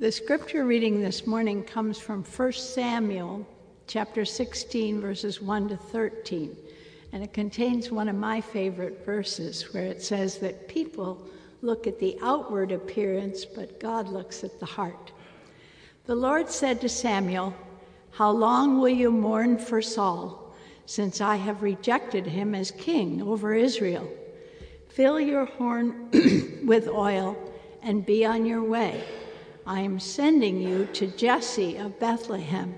The scripture reading this morning comes from 1 Samuel chapter 16 verses 1 to 13 and it contains one of my favorite verses where it says that people look at the outward appearance but God looks at the heart. The Lord said to Samuel, "How long will you mourn for Saul since I have rejected him as king over Israel?" Fill your horn with oil and be on your way. I am sending you to Jesse of Bethlehem.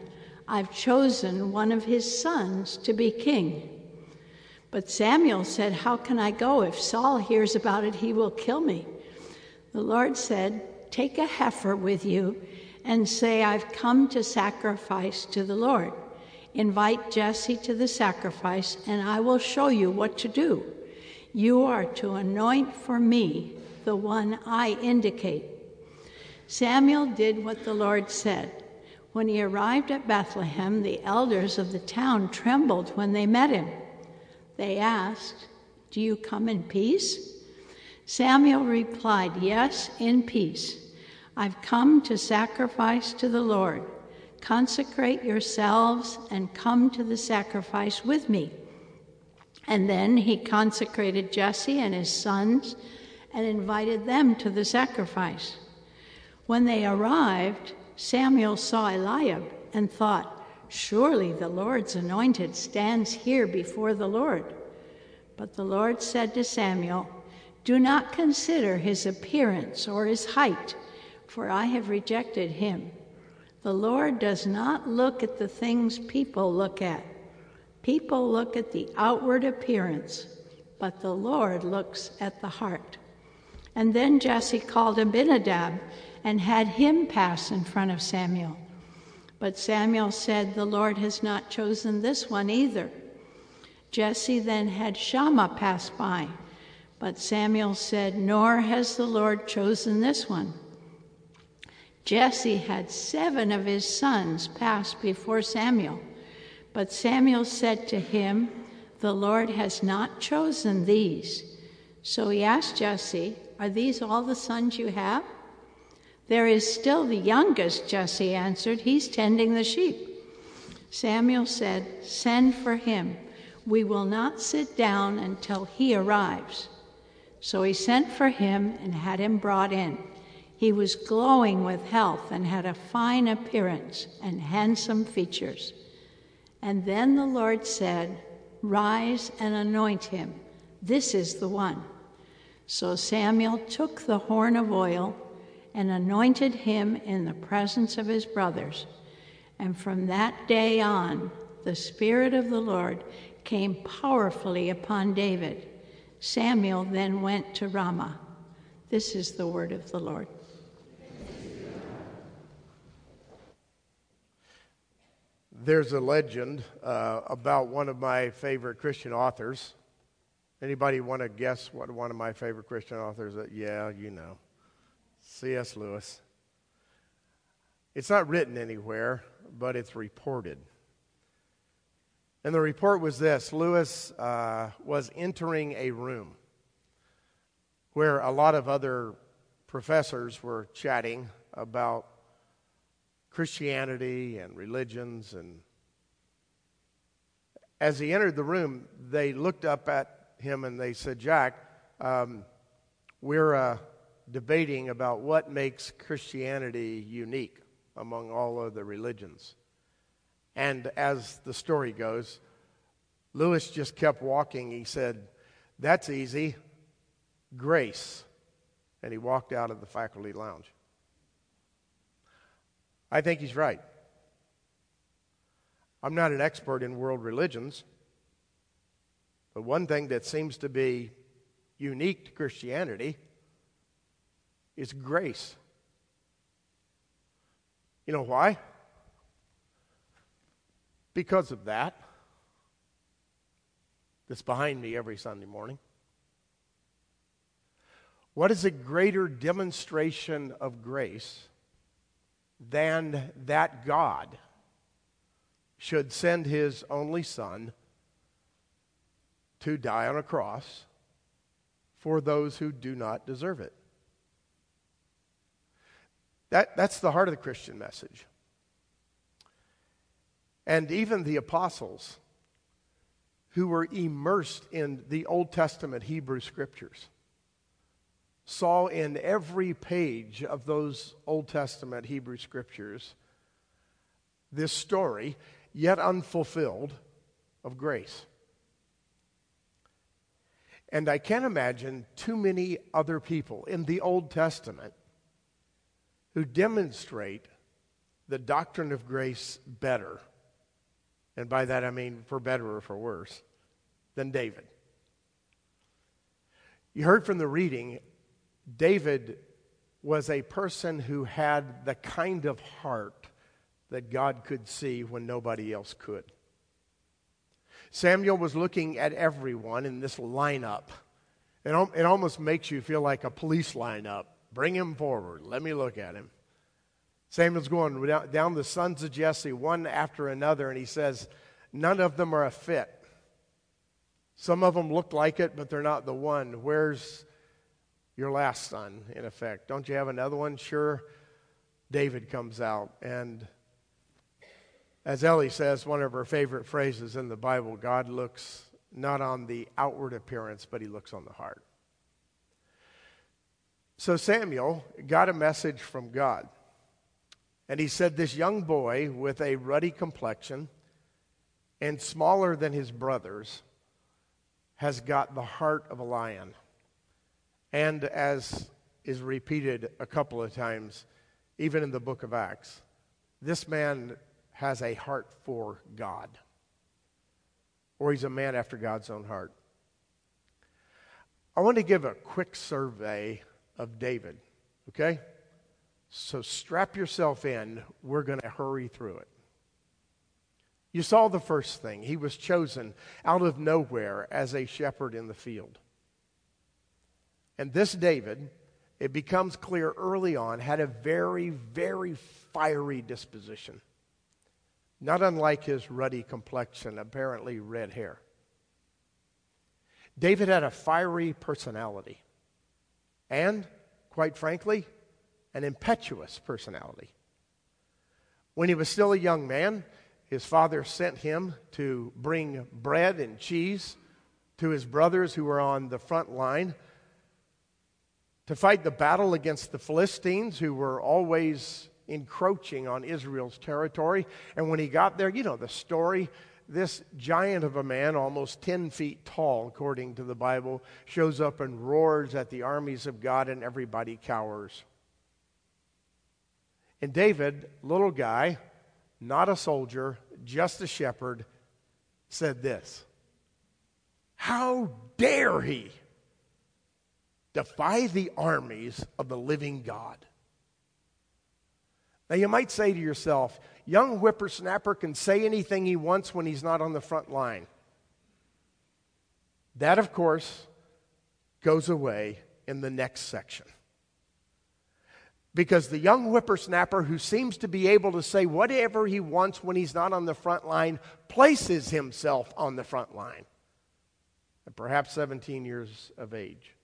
I've chosen one of his sons to be king. But Samuel said, How can I go? If Saul hears about it, he will kill me. The Lord said, Take a heifer with you and say, I've come to sacrifice to the Lord. Invite Jesse to the sacrifice, and I will show you what to do. You are to anoint for me the one I indicate. Samuel did what the Lord said. When he arrived at Bethlehem, the elders of the town trembled when they met him. They asked, Do you come in peace? Samuel replied, Yes, in peace. I've come to sacrifice to the Lord. Consecrate yourselves and come to the sacrifice with me. And then he consecrated Jesse and his sons and invited them to the sacrifice. When they arrived, Samuel saw Eliab and thought, Surely the Lord's anointed stands here before the Lord. But the Lord said to Samuel, Do not consider his appearance or his height, for I have rejected him. The Lord does not look at the things people look at. People look at the outward appearance, but the Lord looks at the heart. And then Jesse called Abinadab and had him pass in front of Samuel. But Samuel said, The Lord has not chosen this one either. Jesse then had Shammah pass by, but Samuel said, Nor has the Lord chosen this one. Jesse had seven of his sons pass before Samuel. But Samuel said to him, The Lord has not chosen these. So he asked Jesse, Are these all the sons you have? There is still the youngest, Jesse answered. He's tending the sheep. Samuel said, Send for him. We will not sit down until he arrives. So he sent for him and had him brought in. He was glowing with health and had a fine appearance and handsome features. And then the Lord said, Rise and anoint him. This is the one. So Samuel took the horn of oil and anointed him in the presence of his brothers. And from that day on, the Spirit of the Lord came powerfully upon David. Samuel then went to Ramah. This is the word of the Lord. There's a legend uh, about one of my favorite Christian authors. Anybody want to guess what one of my favorite Christian authors? Is? Yeah, you know, C.S. Lewis. It's not written anywhere, but it's reported. And the report was this: Lewis uh, was entering a room where a lot of other professors were chatting about Christianity and religions. And as he entered the room, they looked up at him and they said, Jack, um, we're uh, debating about what makes Christianity unique among all of the religions. And as the story goes, Lewis just kept walking. He said, That's easy. Grace. And he walked out of the faculty lounge. I think he's right. I'm not an expert in world religions, but one thing that seems to be unique to Christianity is grace. You know why? Because of that that's behind me every Sunday morning. What is a greater demonstration of grace than that God should send his only son to die on a cross for those who do not deserve it. That, that's the heart of the Christian message. And even the apostles who were immersed in the Old Testament Hebrew scriptures saw in every page of those Old Testament Hebrew scriptures this story, yet unfulfilled, of grace. And I can't imagine too many other people in the Old Testament who demonstrate the doctrine of grace better. And by that I mean for better or for worse than David. You heard from the reading, David was a person who had the kind of heart that God could see when nobody else could. Samuel was looking at everyone in this lineup. It, it almost makes you feel like a police lineup. Bring him forward. Let me look at him. Samuel's going down the sons of Jesse one after another, and he says, None of them are a fit. Some of them look like it, but they're not the one. Where's your last son, in effect? Don't you have another one? Sure. David comes out, and as Ellie says, one of her favorite phrases in the Bible God looks not on the outward appearance, but he looks on the heart. So Samuel got a message from God. And he said, This young boy with a ruddy complexion and smaller than his brothers has got the heart of a lion. And as is repeated a couple of times, even in the book of Acts, this man has a heart for God, or he's a man after God's own heart. I want to give a quick survey of David, okay? So strap yourself in. We're going to hurry through it. You saw the first thing. He was chosen out of nowhere as a shepherd in the field. And this David, it becomes clear early on, had a very, very fiery disposition not unlike his ruddy complexion, apparently red hair. David had a fiery personality and, quite frankly, an impetuous personality. When he was still a young man, his father sent him to bring bread and cheese to his brothers who were on the front line to fight the battle against the Philistines, who were always encroaching on Israel's territory. And when he got there, you know the story. This giant of a man, almost 10 feet tall, according to the Bible, shows up and roars at the armies of God, and everybody cowers. And David, little guy, not a soldier, just a shepherd, said this How dare he defy the armies of the living God? Now, you might say to yourself, young whippersnapper can say anything he wants when he's not on the front line. That, of course, goes away in the next section. Because the young whippersnapper who seems to be able to say whatever he wants when he's not on the front line places himself on the front line at perhaps 17 years of age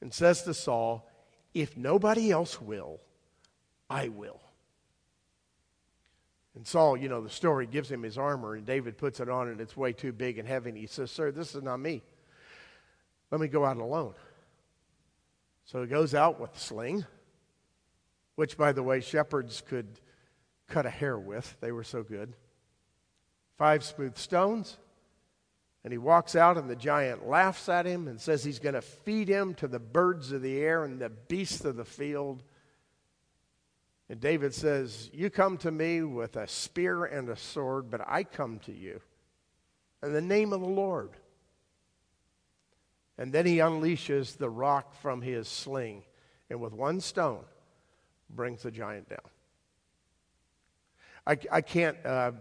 and says to Saul, If nobody else will, I will. And Saul, you know, the story gives him his armor, and David puts it on, and it's way too big and heavy. And he says, Sir, this is not me. Let me go out alone. So he goes out with the sling, which, by the way, shepherds could cut a hair with. They were so good. Five smooth stones. And he walks out, and the giant laughs at him and says he's going to feed him to the birds of the air and the beasts of the field. And David says, You come to me with a spear and a sword, but I come to you in the name of the Lord. And then he unleashes the rock from his sling, and with one stone brings the giant down. I, I can't uh,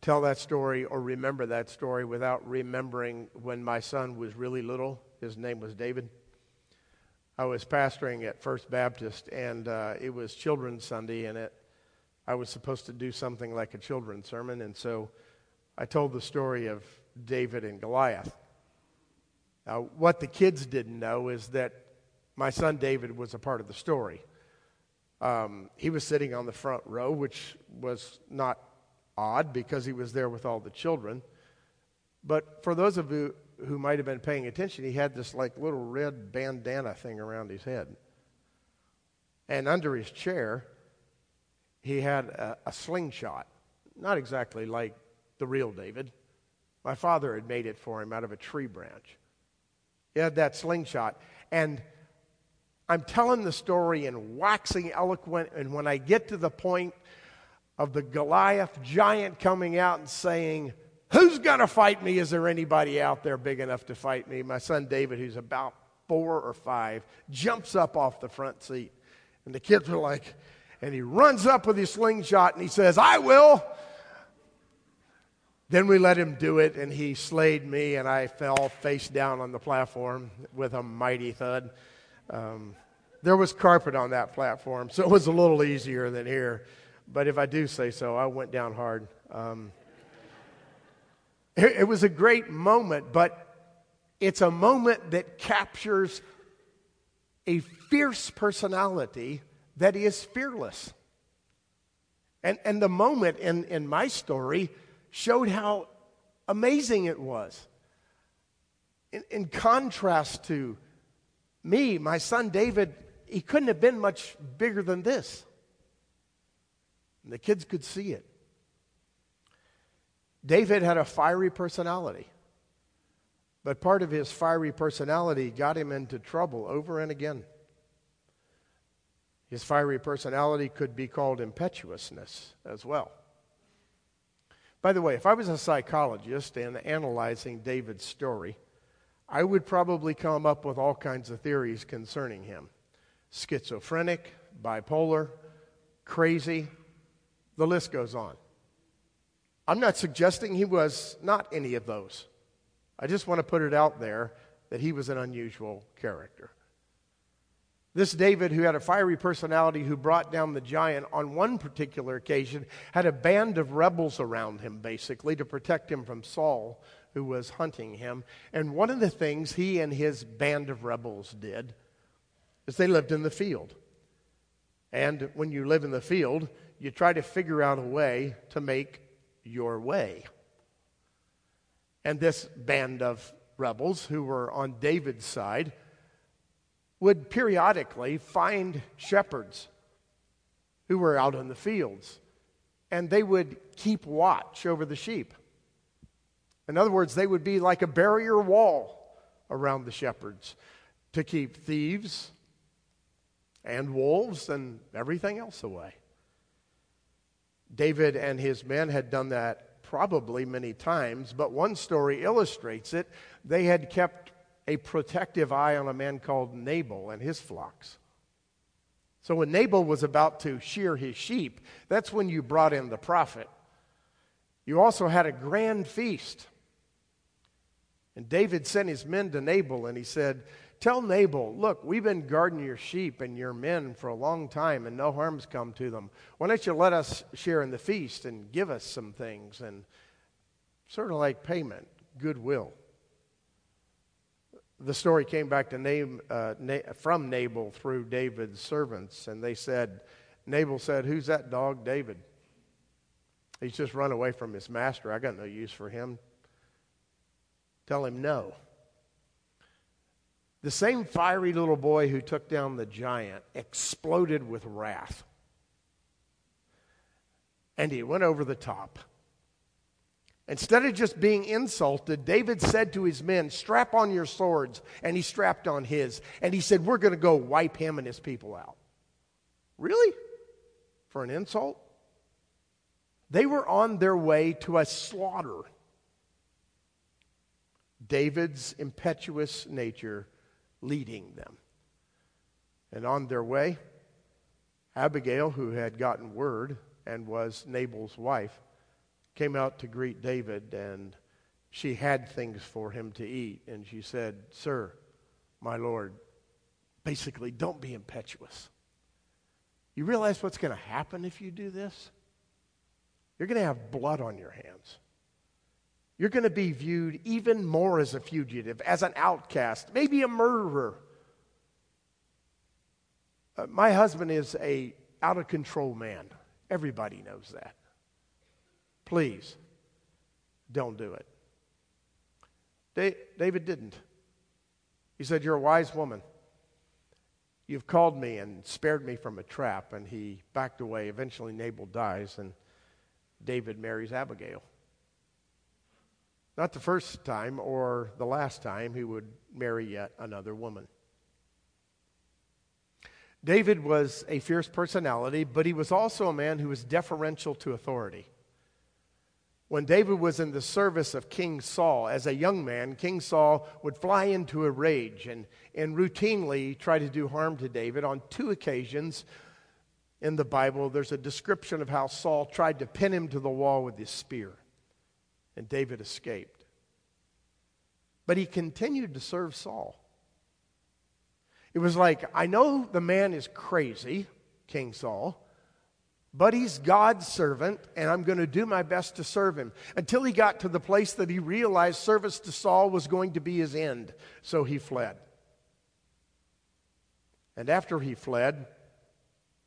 tell that story or remember that story without remembering when my son was really little. His name was David. I was pastoring at First Baptist, and uh, it was Children's Sunday, and it, I was supposed to do something like a children's sermon, and so I told the story of David and Goliath. Now, what the kids didn't know is that my son David was a part of the story. Um, he was sitting on the front row, which was not odd because he was there with all the children. But for those of you who might have been paying attention, he had this like little red bandana thing around his head. And under his chair, he had a, a slingshot. Not exactly like the real David. My father had made it for him out of a tree branch. He had that slingshot. And I'm telling the story and waxing eloquent, and when I get to the point of the Goliath giant coming out and saying, Who's going to fight me? Is there anybody out there big enough to fight me? My son David, who's about four or five, jumps up off the front seat. And the kids are like, and he runs up with his slingshot and he says, I will. Then we let him do it, and he slayed me, and I fell face down on the platform with a mighty thud. Um, there was carpet on that platform, so it was a little easier than here. But if I do say so, I went down hard. Um, it, was a great moment, but it's a moment that captures a fierce personality that is fearless. And, and the moment in, in my story showed how amazing it was. In, in contrast to me, my son David, he couldn't have been much bigger than this. And the kids could see it. David had a fiery personality. But part of his fiery personality got him into trouble over and again. His fiery personality could be called impetuousness as well. By the way, if I was a psychologist and analyzing David's story, I would probably come up with all kinds of theories concerning him schizophrenic, bipolar, crazy, the list goes on. I'm not suggesting he was not any of those. I just want to put it out there that he was an unusual character. This David, who had a fiery personality, who brought down the giant on one particular occasion, had a band of rebels around him, basically, to protect him from Saul, who was hunting him. And one of the things he and his band of rebels did is they lived in the field. And when you live in the field, you try to figure out a way to make your way. And this band of rebels who were on David's side would periodically find shepherds who were out in the fields, and they would keep watch over the sheep. In other words, they would be like a barrier wall around the shepherds to keep thieves and wolves and everything else away. David and his men had done that probably many times, but one story illustrates it. They had kept a protective eye on a man called Nabal and his flocks. So when Nabal was about to shear his sheep, that's when you brought in the profit. You also had a grand feast. And David sent his men to Nabal and he said, Tell Nabal, look, we've been guarding your sheep and your men for a long time and no harm's come to them. Why don't you let us share in the feast and give us some things and sort of like payment, goodwill the story came back to name, uh, from Nabal through David's servants, and they said, Nabal said, Who's that dog, David? He's just run away from his master. I got no use for him. Tell him no. The same fiery little boy who took down the giant exploded with wrath. And he went over the top. Instead of just being insulted, David said to his men, Strap on your swords. And he strapped on his. And he said, We're going to go wipe him and his people out. Really? For an insult? They were on their way to a slaughter. David's impetuous nature leading them. And on their way, Abigail, who had gotten word and was Nabal's wife, came out to greet David, and she had things for him to eat. And she said, Sir, my Lord, basically, don't be impetuous. You realize what's going to happen if you do this? You're going to have blood on your hands. You're going to be viewed even more as a fugitive, as an outcast, maybe a murderer. Uh, my husband is a out of control man. Everybody knows that. Please, don't do it. David didn't. He said, You're a wise woman. You've called me and spared me from a trap. And he backed away. Eventually, Nabal dies, and David marries Abigail. Not the first time or the last time he would marry yet another woman. David was a fierce personality, but he was also a man who was deferential to authority. When David was in the service of King Saul as a young man, King Saul would fly into a rage and, and routinely try to do harm to David. On two occasions in the Bible, there's a description of how Saul tried to pin him to the wall with his spear, and David escaped. But he continued to serve Saul. It was like, I know the man is crazy, King Saul, but he's God's servant, and I'm going to do my best to serve him. Until he got to the place that he realized service to Saul was going to be his end. So he fled. And after he fled,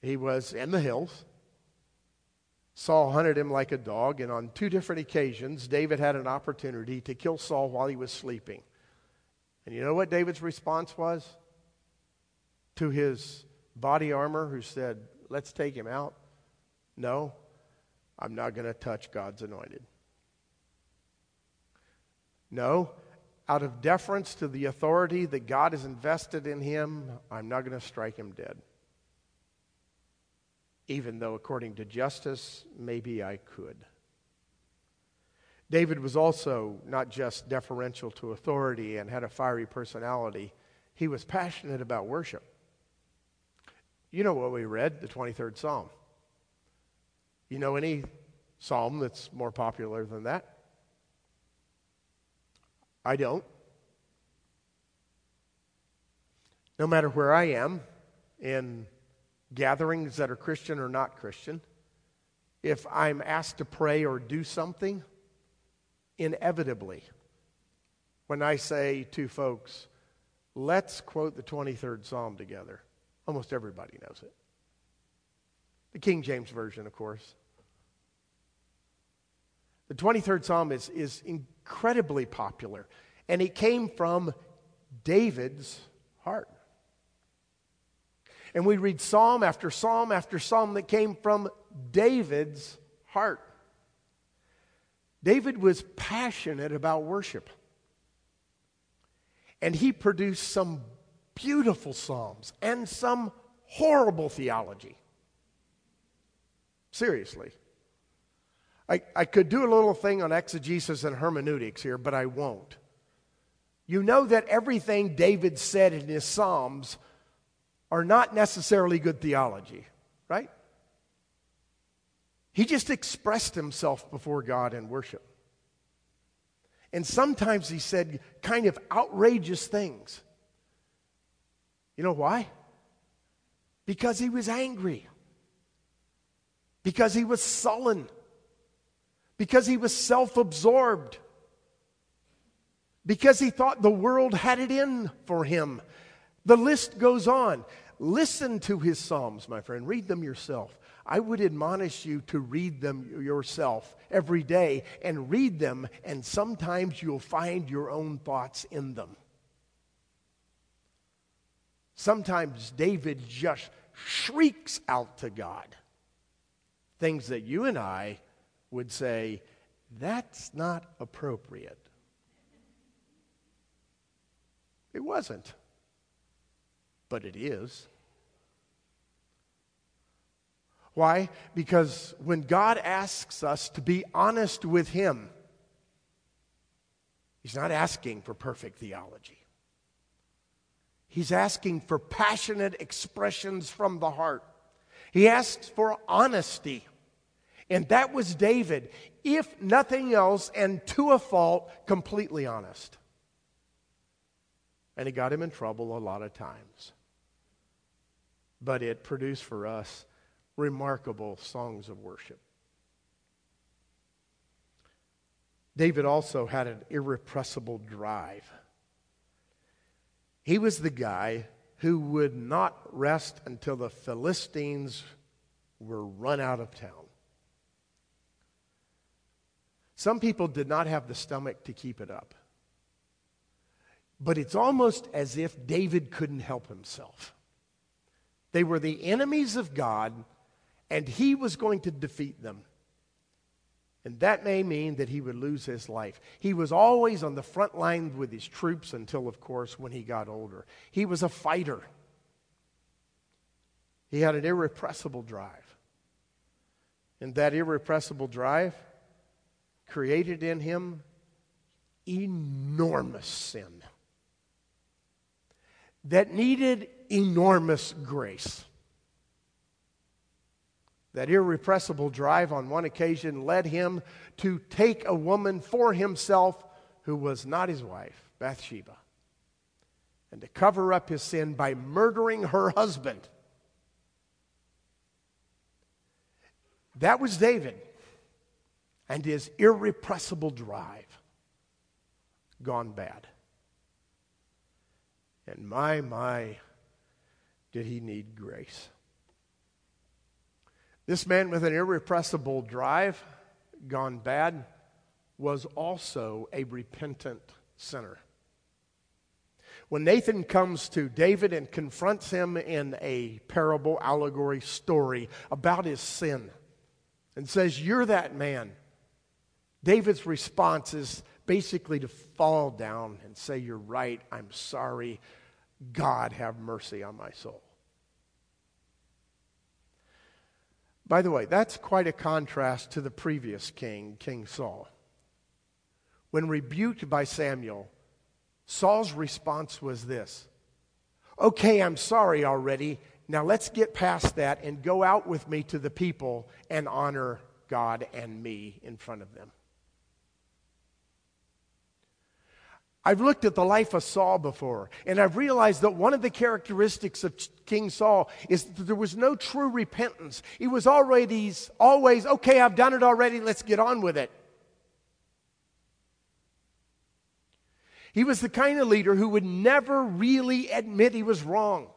he was in the hills. Saul hunted him like a dog, and on two different occasions, David had an opportunity to kill Saul while he was sleeping. And you know what David's response was? To his body armor, who said, Let's take him out. No, I'm not going to touch God's anointed. No, out of deference to the authority that God has invested in him, I'm not going to strike him dead. Even though, according to justice, maybe I could. David was also not just deferential to authority and had a fiery personality, he was passionate about worship. You know what we read, the 23rd Psalm. You know any psalm that's more popular than that? I don't. No matter where I am in gatherings that are Christian or not Christian, if I'm asked to pray or do something, inevitably, when I say to folks, let's quote the 23rd Psalm together, almost everybody knows it. The King James Version, of course. The 23rd Psalm is, is incredibly popular, and it came from David's heart. And we read psalm after psalm after psalm that came from David's heart. David was passionate about worship. And he produced some beautiful psalms and some horrible theology. Seriously. I, I could do a little thing on exegesis and hermeneutics here, but I won't. You know that everything David said in his Psalms are not necessarily good theology, right? He just expressed himself before God in worship. And sometimes he said kind of outrageous things. You know why? Because he was angry because he was sullen, because he was self absorbed, because he thought the world had it in for him. The list goes on. Listen to his Psalms, my friend. Read them yourself. I would admonish you to read them yourself every day and read them, and sometimes you'll find your own thoughts in them. Sometimes David just shrieks out to God. Things that you and I would say, that's not appropriate. It wasn't, but it is. Why? Because when God asks us to be honest with Him, He's not asking for perfect theology. He's asking for passionate expressions from the heart. He asks for honesty. And that was David, if nothing else, and to a fault, completely honest. And it got him in trouble a lot of times. But it produced for us remarkable songs of worship. David also had an irrepressible drive. He was the guy who would not rest until the Philistines were run out of town. Some people did not have the stomach to keep it up. But it's almost as if David couldn't help himself. They were the enemies of God, and he was going to defeat them. And that may mean that he would lose his life. He was always on the front line with his troops until, of course, when he got older. He was a fighter, he had an irrepressible drive. And that irrepressible drive created in him enormous sin that needed enormous grace. That irrepressible drive on one occasion led him to take a woman for himself who was not his wife, Bathsheba, and to cover up his sin by murdering her husband. That was David and his irrepressible drive gone bad. And my, my, did he need grace. This man with an irrepressible drive gone bad was also a repentant sinner. When Nathan comes to David and confronts him in a parable, allegory story about his sin and says, You're that man, David's response is basically to fall down and say, You're right, I'm sorry. God, have mercy on my soul. By the way, that's quite a contrast to the previous king, King Saul. When rebuked by Samuel, Saul's response was this Okay, I'm sorry already. Now let's get past that and go out with me to the people and honor God and me in front of them. I've looked at the life of Saul before, and I've realized that one of the characteristics of King Saul is that there was no true repentance. He was already always, okay, I've done it already, let's get on with it. He was the kind of leader who would never really admit he was wrong.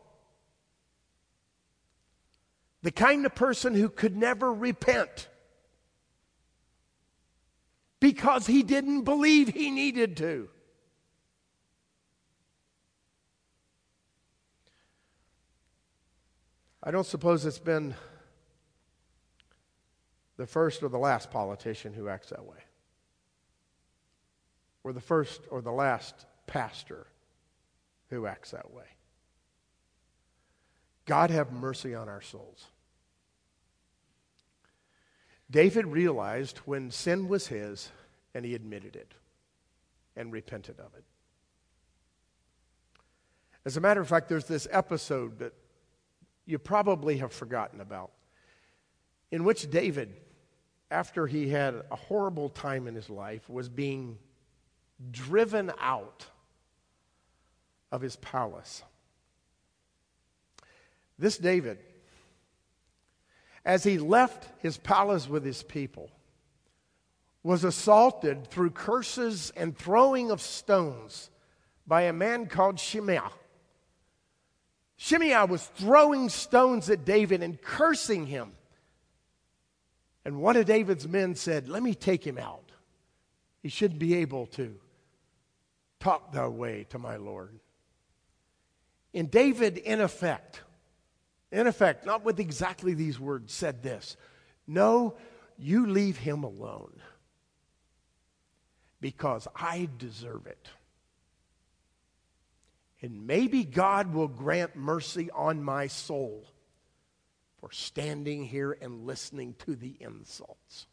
The kind of person who could never repent because he didn't believe he needed to. I don't suppose it's been the first or the last politician who acts that way, or the first or the last pastor who acts that way. God have mercy on our souls. David realized when sin was his, and he admitted it and repented of it. As a matter of fact, there's this episode that you probably have forgotten about, in which David, after he had a horrible time in his life, was being driven out of his palace. This David, as he left his palace with his people, was assaulted through curses and throwing of stones by a man called Shimei. Shimei was throwing stones at David and cursing him. And one of David's men said, Let me take him out. He shouldn't be able to talk the way to my Lord. And David, in effect, in effect, not with exactly these words, said this No, you leave him alone because I deserve it. And maybe God will grant mercy on my soul for standing here and listening to the insults.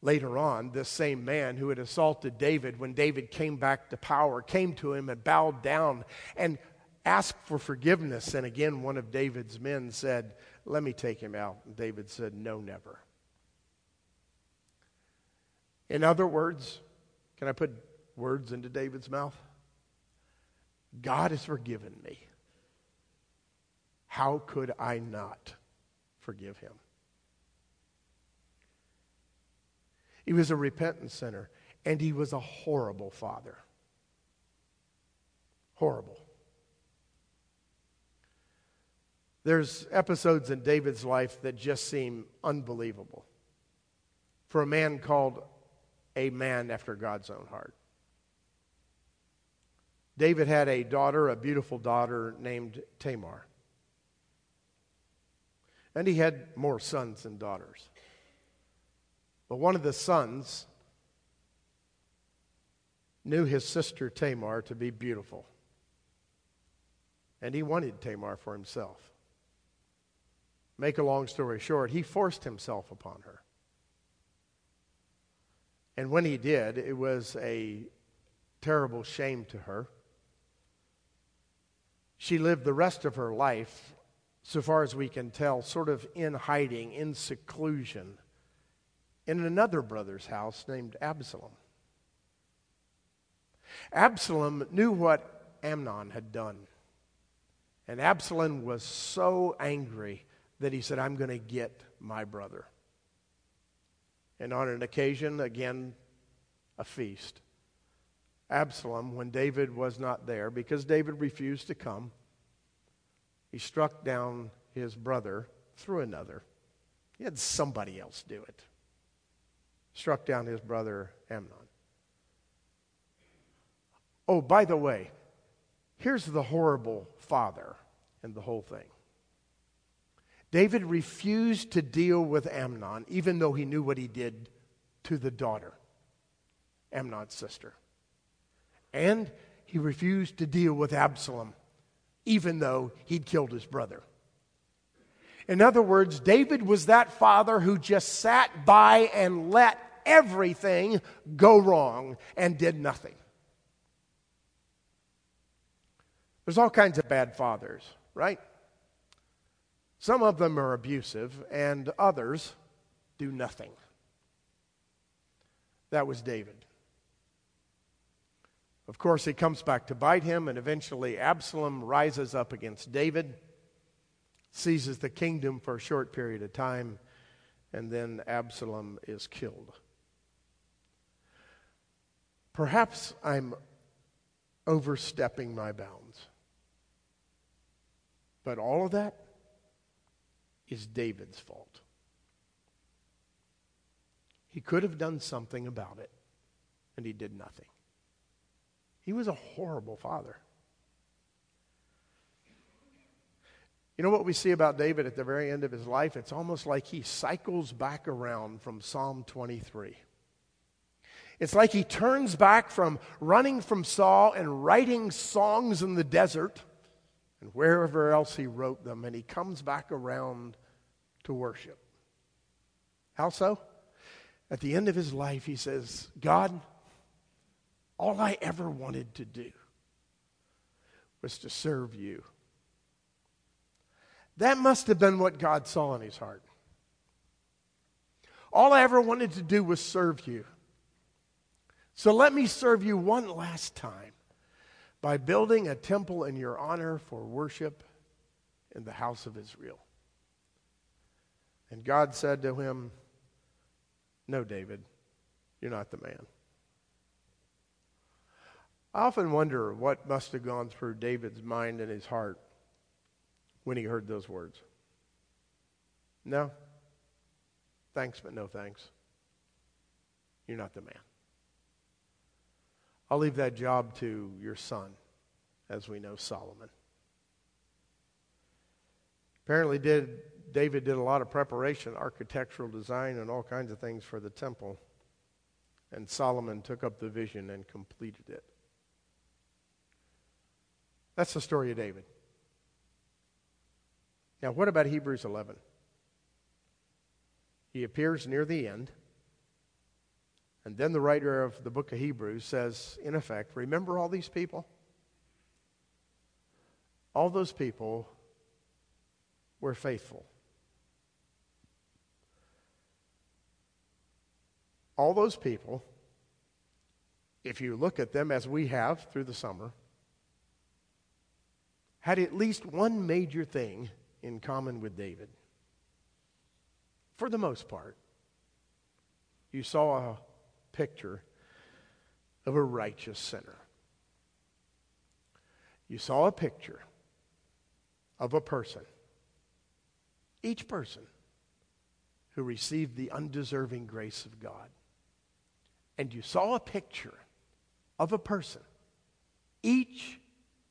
Later on, this same man who had assaulted David when David came back to power came to him and bowed down and asked for forgiveness. And again, one of David's men said, Let me take him out. And David said, No, never. In other words, can I put words into David's mouth? God has forgiven me. How could I not forgive him? He was a repentant sinner, and he was a horrible father. Horrible. There's episodes in David's life that just seem unbelievable for a man called a man after God's own heart. David had a daughter, a beautiful daughter named Tamar. And he had more sons and daughters. But one of the sons knew his sister Tamar to be beautiful. And he wanted Tamar for himself. Make a long story short, he forced himself upon her. And when he did, it was a terrible shame to her. She lived the rest of her life, so far as we can tell, sort of in hiding, in seclusion, in another brother's house named Absalom. Absalom knew what Amnon had done. And Absalom was so angry that he said, I'm going to get my brother. And on an occasion, again, a feast. Absalom, when David was not there, because David refused to come, he struck down his brother through another. He had somebody else do it. Struck down his brother Amnon. Oh, by the way, here's the horrible father in the whole thing. David refused to deal with Amnon, even though he knew what he did to the daughter, Amnon's sister. And he refused to deal with Absalom, even though he'd killed his brother. In other words, David was that father who just sat by and let everything go wrong and did nothing. There's all kinds of bad fathers, right? Some of them are abusive, and others do nothing. That was David. Of course, he comes back to bite him, and eventually Absalom rises up against David, seizes the kingdom for a short period of time, and then Absalom is killed. Perhaps I'm overstepping my bounds. But all of that is David's fault. He could have done something about it, and he did nothing. He was a horrible father. You know what we see about David at the very end of his life? It's almost like he cycles back around from Psalm 23. It's like he turns back from running from Saul and writing songs in the desert and wherever else he wrote them, and he comes back around to worship. How so? At the end of his life, he says, God, all I ever wanted to do was to serve you. That must have been what God saw in his heart. All I ever wanted to do was serve you. So let me serve you one last time by building a temple in your honor for worship in the house of Israel. And God said to him, No, David, you're not the man. I often wonder what must have gone through David's mind and his heart when he heard those words. No. Thanks, but no thanks. You're not the man. I'll leave that job to your son, as we know Solomon. Apparently, did David did a lot of preparation, architectural design, and all kinds of things for the temple. And Solomon took up the vision and completed it. That's the story of David. Now, what about Hebrews 11? He appears near the end. And then the writer of the book of Hebrews says, in effect, remember all these people? All those people were faithful. All those people, if you look at them as we have through the summer, had at least one major thing in common with David. For the most part, you saw a picture of a righteous sinner. You saw a picture of a person Each person who received the undeserving grace of God. And you saw a picture of a person, each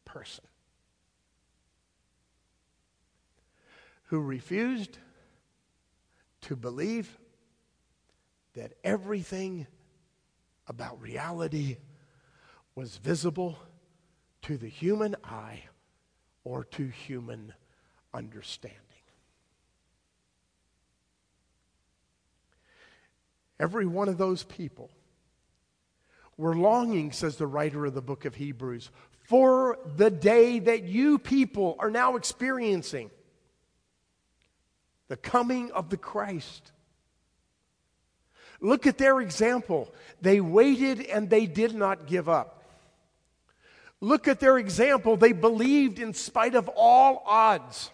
person, who refused to believe that everything about reality was visible to the human eye or to human understanding. Every one of those people were longing, says the writer of the book of Hebrews, for the day that you people are now experiencing the coming of the Christ. Look at their example. They waited and they did not give up. Look at their example. They believed in spite of all odds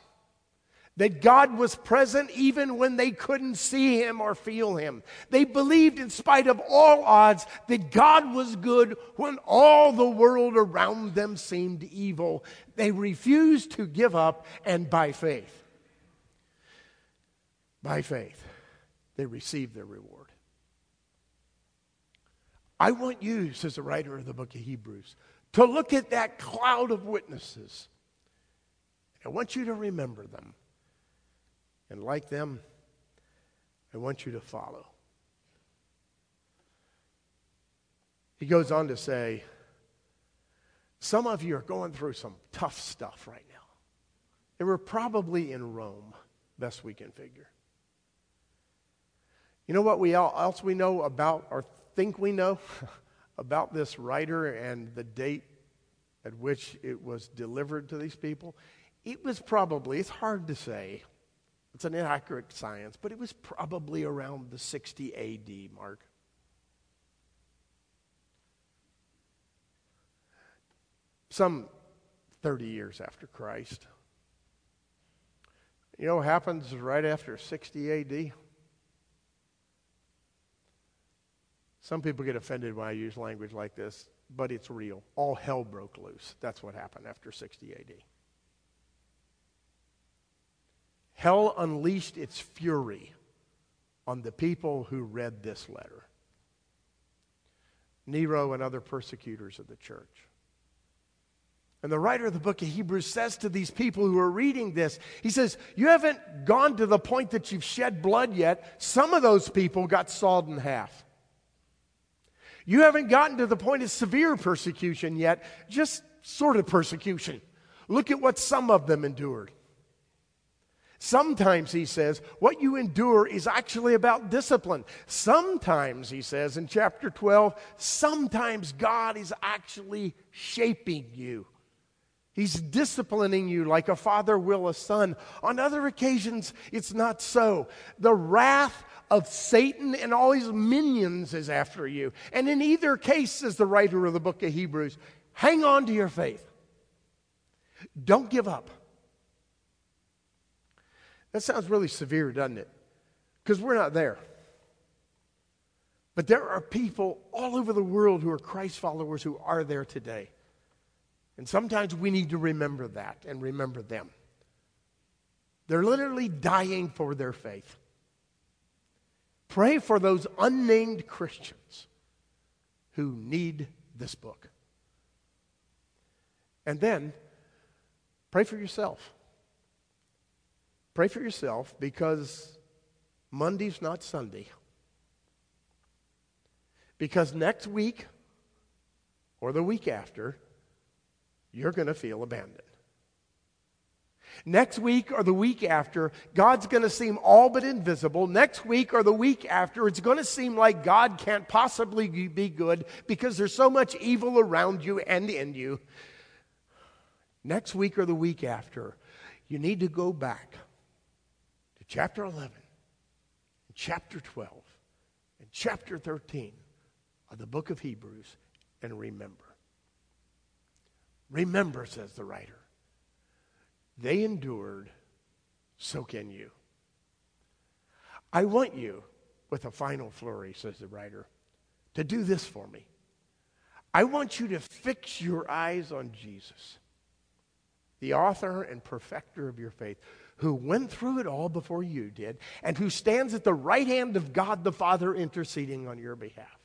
that God was present even when they couldn't see him or feel him. They believed, in spite of all odds, that God was good when all the world around them seemed evil. They refused to give up, and by faith, by faith, they received their reward. I want you, says the writer of the book of Hebrews, to look at that cloud of witnesses. I want you to remember them. And like them, I want you to follow. He goes on to say, Some of you are going through some tough stuff right now. They were probably in Rome, best we can figure. You know what we all, else we know about, or think we know about this writer and the date at which it was delivered to these people? It was probably, it's hard to say, it's an inaccurate science, but it was probably around the 60 AD mark. Some 30 years after Christ. You know what happens right after 60 AD? Some people get offended when I use language like this, but it's real. All hell broke loose. That's what happened after 60 AD. Hell unleashed its fury on the people who read this letter Nero and other persecutors of the church. And the writer of the book of Hebrews says to these people who are reading this, he says, You haven't gone to the point that you've shed blood yet. Some of those people got sawed in half. You haven't gotten to the point of severe persecution yet, just sort of persecution. Look at what some of them endured. Sometimes, he says, what you endure is actually about discipline. Sometimes, he says in chapter 12, sometimes God is actually shaping you. He's disciplining you like a father will a son. On other occasions, it's not so. The wrath of Satan and all his minions is after you. And in either case, says the writer of the book of Hebrews, hang on to your faith. Don't give up. That sounds really severe, doesn't it? Because we're not there. But there are people all over the world who are Christ followers who are there today. And sometimes we need to remember that and remember them. They're literally dying for their faith. Pray for those unnamed Christians who need this book. And then pray for yourself. Pray for yourself because Monday's not Sunday. Because next week or the week after, you're going to feel abandoned. Next week or the week after, God's going to seem all but invisible. Next week or the week after, it's going to seem like God can't possibly be good because there's so much evil around you and in you. Next week or the week after, you need to go back to chapter 11, chapter 12, and chapter 13 of the book of Hebrews and remember. Remember, says the writer. They endured, so can you. I want you, with a final flurry, says the writer, to do this for me. I want you to fix your eyes on Jesus the author and perfecter of your faith, who went through it all before you did, and who stands at the right hand of God the Father interceding on your behalf.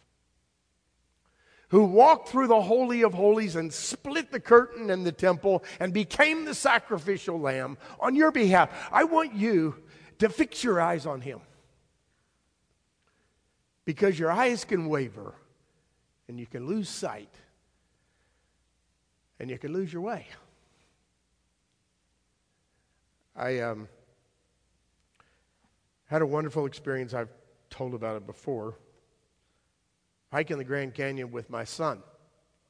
Who walked through the Holy of Holies and split the curtain in the temple and became the sacrificial lamb on your behalf. I want you to fix your eyes on him. Because your eyes can waver and you can lose sight and you can lose your way. I um, had a wonderful experience. I've told about it before. Hiking the Grand Canyon with my son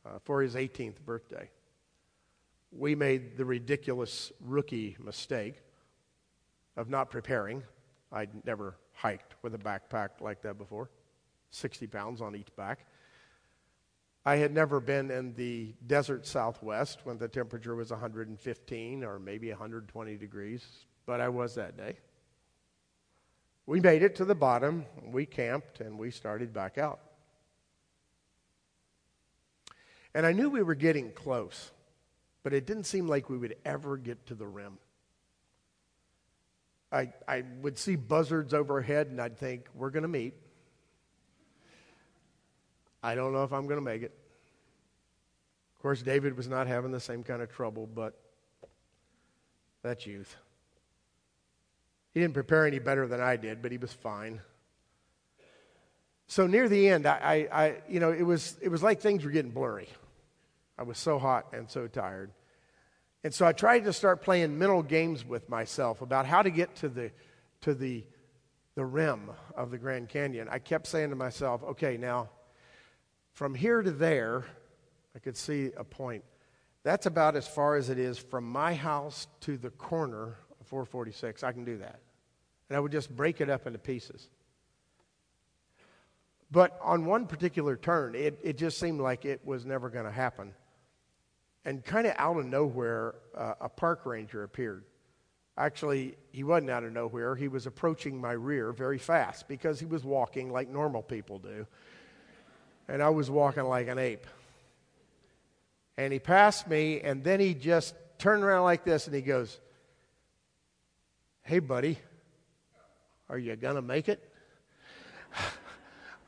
uh, for his 18th birthday. We made the ridiculous rookie mistake of not preparing. I'd never hiked with a backpack like that before, 60 pounds on each back. I had never been in the desert southwest when the temperature was 115 or maybe 120 degrees, but I was that day. We made it to the bottom, we camped, and we started back out. And I knew we were getting close, but it didn't seem like we would ever get to the rim. I, I would see buzzards overhead, and I'd think, we're going to meet. I don't know if I'm going to make it. Of course, David was not having the same kind of trouble, but that's youth. He didn't prepare any better than I did, but he was fine. So near the end, I, I, you know, it was, it was like things were getting blurry. I was so hot and so tired. And so I tried to start playing mental games with myself about how to get to the, to the, the rim of the Grand Canyon. I kept saying to myself, okay, now from here to there, I could see a point. That's about as far as it is from my house to the corner of 446. I can do that. And I would just break it up into pieces. But on one particular turn, it, it just seemed like it was never going to happen. And kind of out of nowhere, uh, a park ranger appeared. Actually, he wasn't out of nowhere. He was approaching my rear very fast because he was walking like normal people do and I was walking like an ape. And he passed me, and then he just turned around like this and he goes, Hey, buddy, are you going to make it?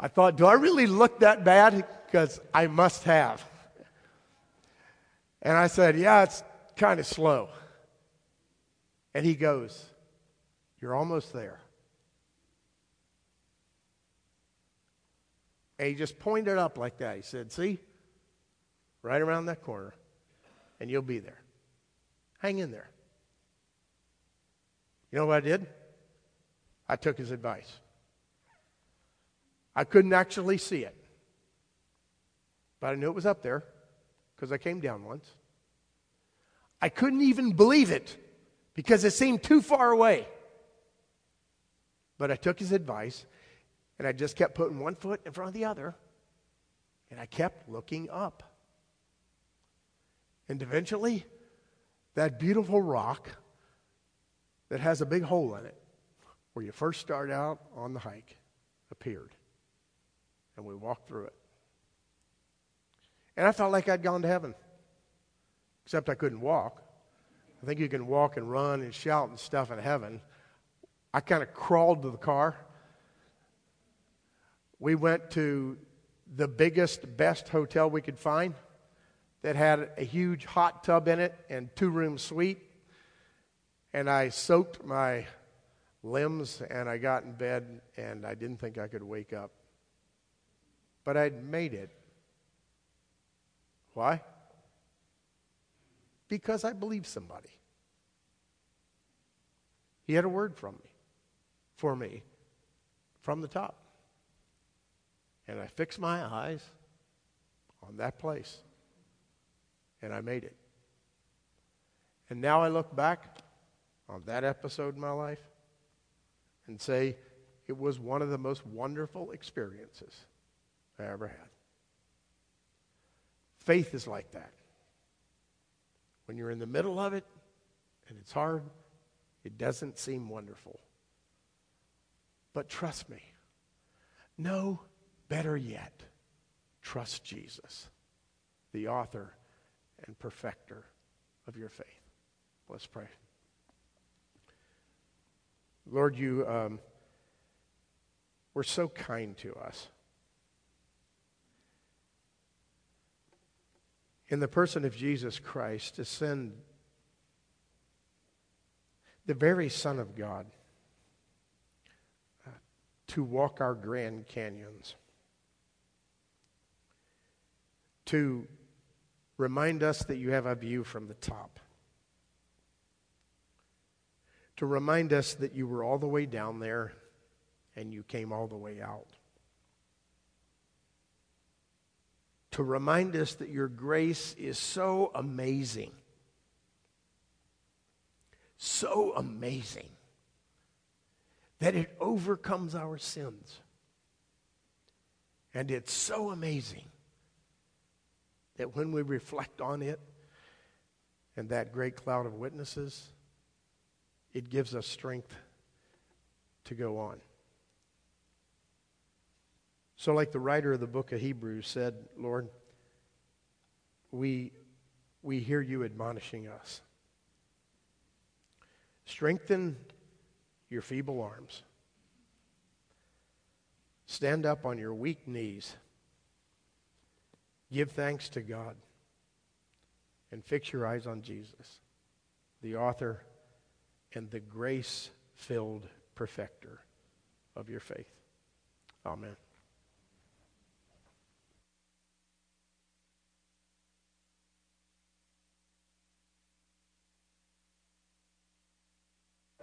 I thought, Do I really look that bad? Because I must have. And I said, Yeah, it's kind of slow. And he goes, You're almost there. And he just pointed up like that. He said, See, right around that corner, and you'll be there. Hang in there. You know what I did? I took his advice. I couldn't actually see it, but I knew it was up there because I came down once. I couldn't even believe it because it seemed too far away. But I took his advice and I just kept putting one foot in front of the other. And I kept looking up. And eventually, that beautiful rock that has a big hole in it, where you first start out on the hike, appeared. And we walked through it. And I felt like I'd gone to heaven, except I couldn't walk. I think you can walk and run and shout and stuff in heaven. I kind of crawled to the car we went to the biggest, best hotel we could find that had a huge hot tub in it and two room suite. And I soaked my limbs and I got in bed and I didn't think I could wake up. But I'd made it. Why? Because I believed somebody. He had a word from me, for me, from the top. And I fixed my eyes on that place. And I made it. And now I look back on that episode in my life and say it was one of the most wonderful experiences I ever had. Faith is like that. When you're in the middle of it and it's hard, it doesn't seem wonderful. But trust me, know Better yet, trust Jesus, the author and perfecter of your faith. Let's pray. Lord, you um, were so kind to us. In the person of Jesus Christ, to send the very Son of God uh, to walk our Grand Canyons, to remind us that you have a view from the top to remind us that you were all the way down there and you came all the way out. To remind us that your grace is so amazing. So amazing that it overcomes our sins. And it's so amazing that when we reflect on it and that great cloud of witnesses, it gives us strength to go on. So, like the writer of the book of Hebrews said, Lord, we, we hear you admonishing us. Strengthen your feeble arms. Stand up on your weak knees. Give thanks to God. And fix your eyes on Jesus, the author and the grace filled perfecter of your faith. Amen.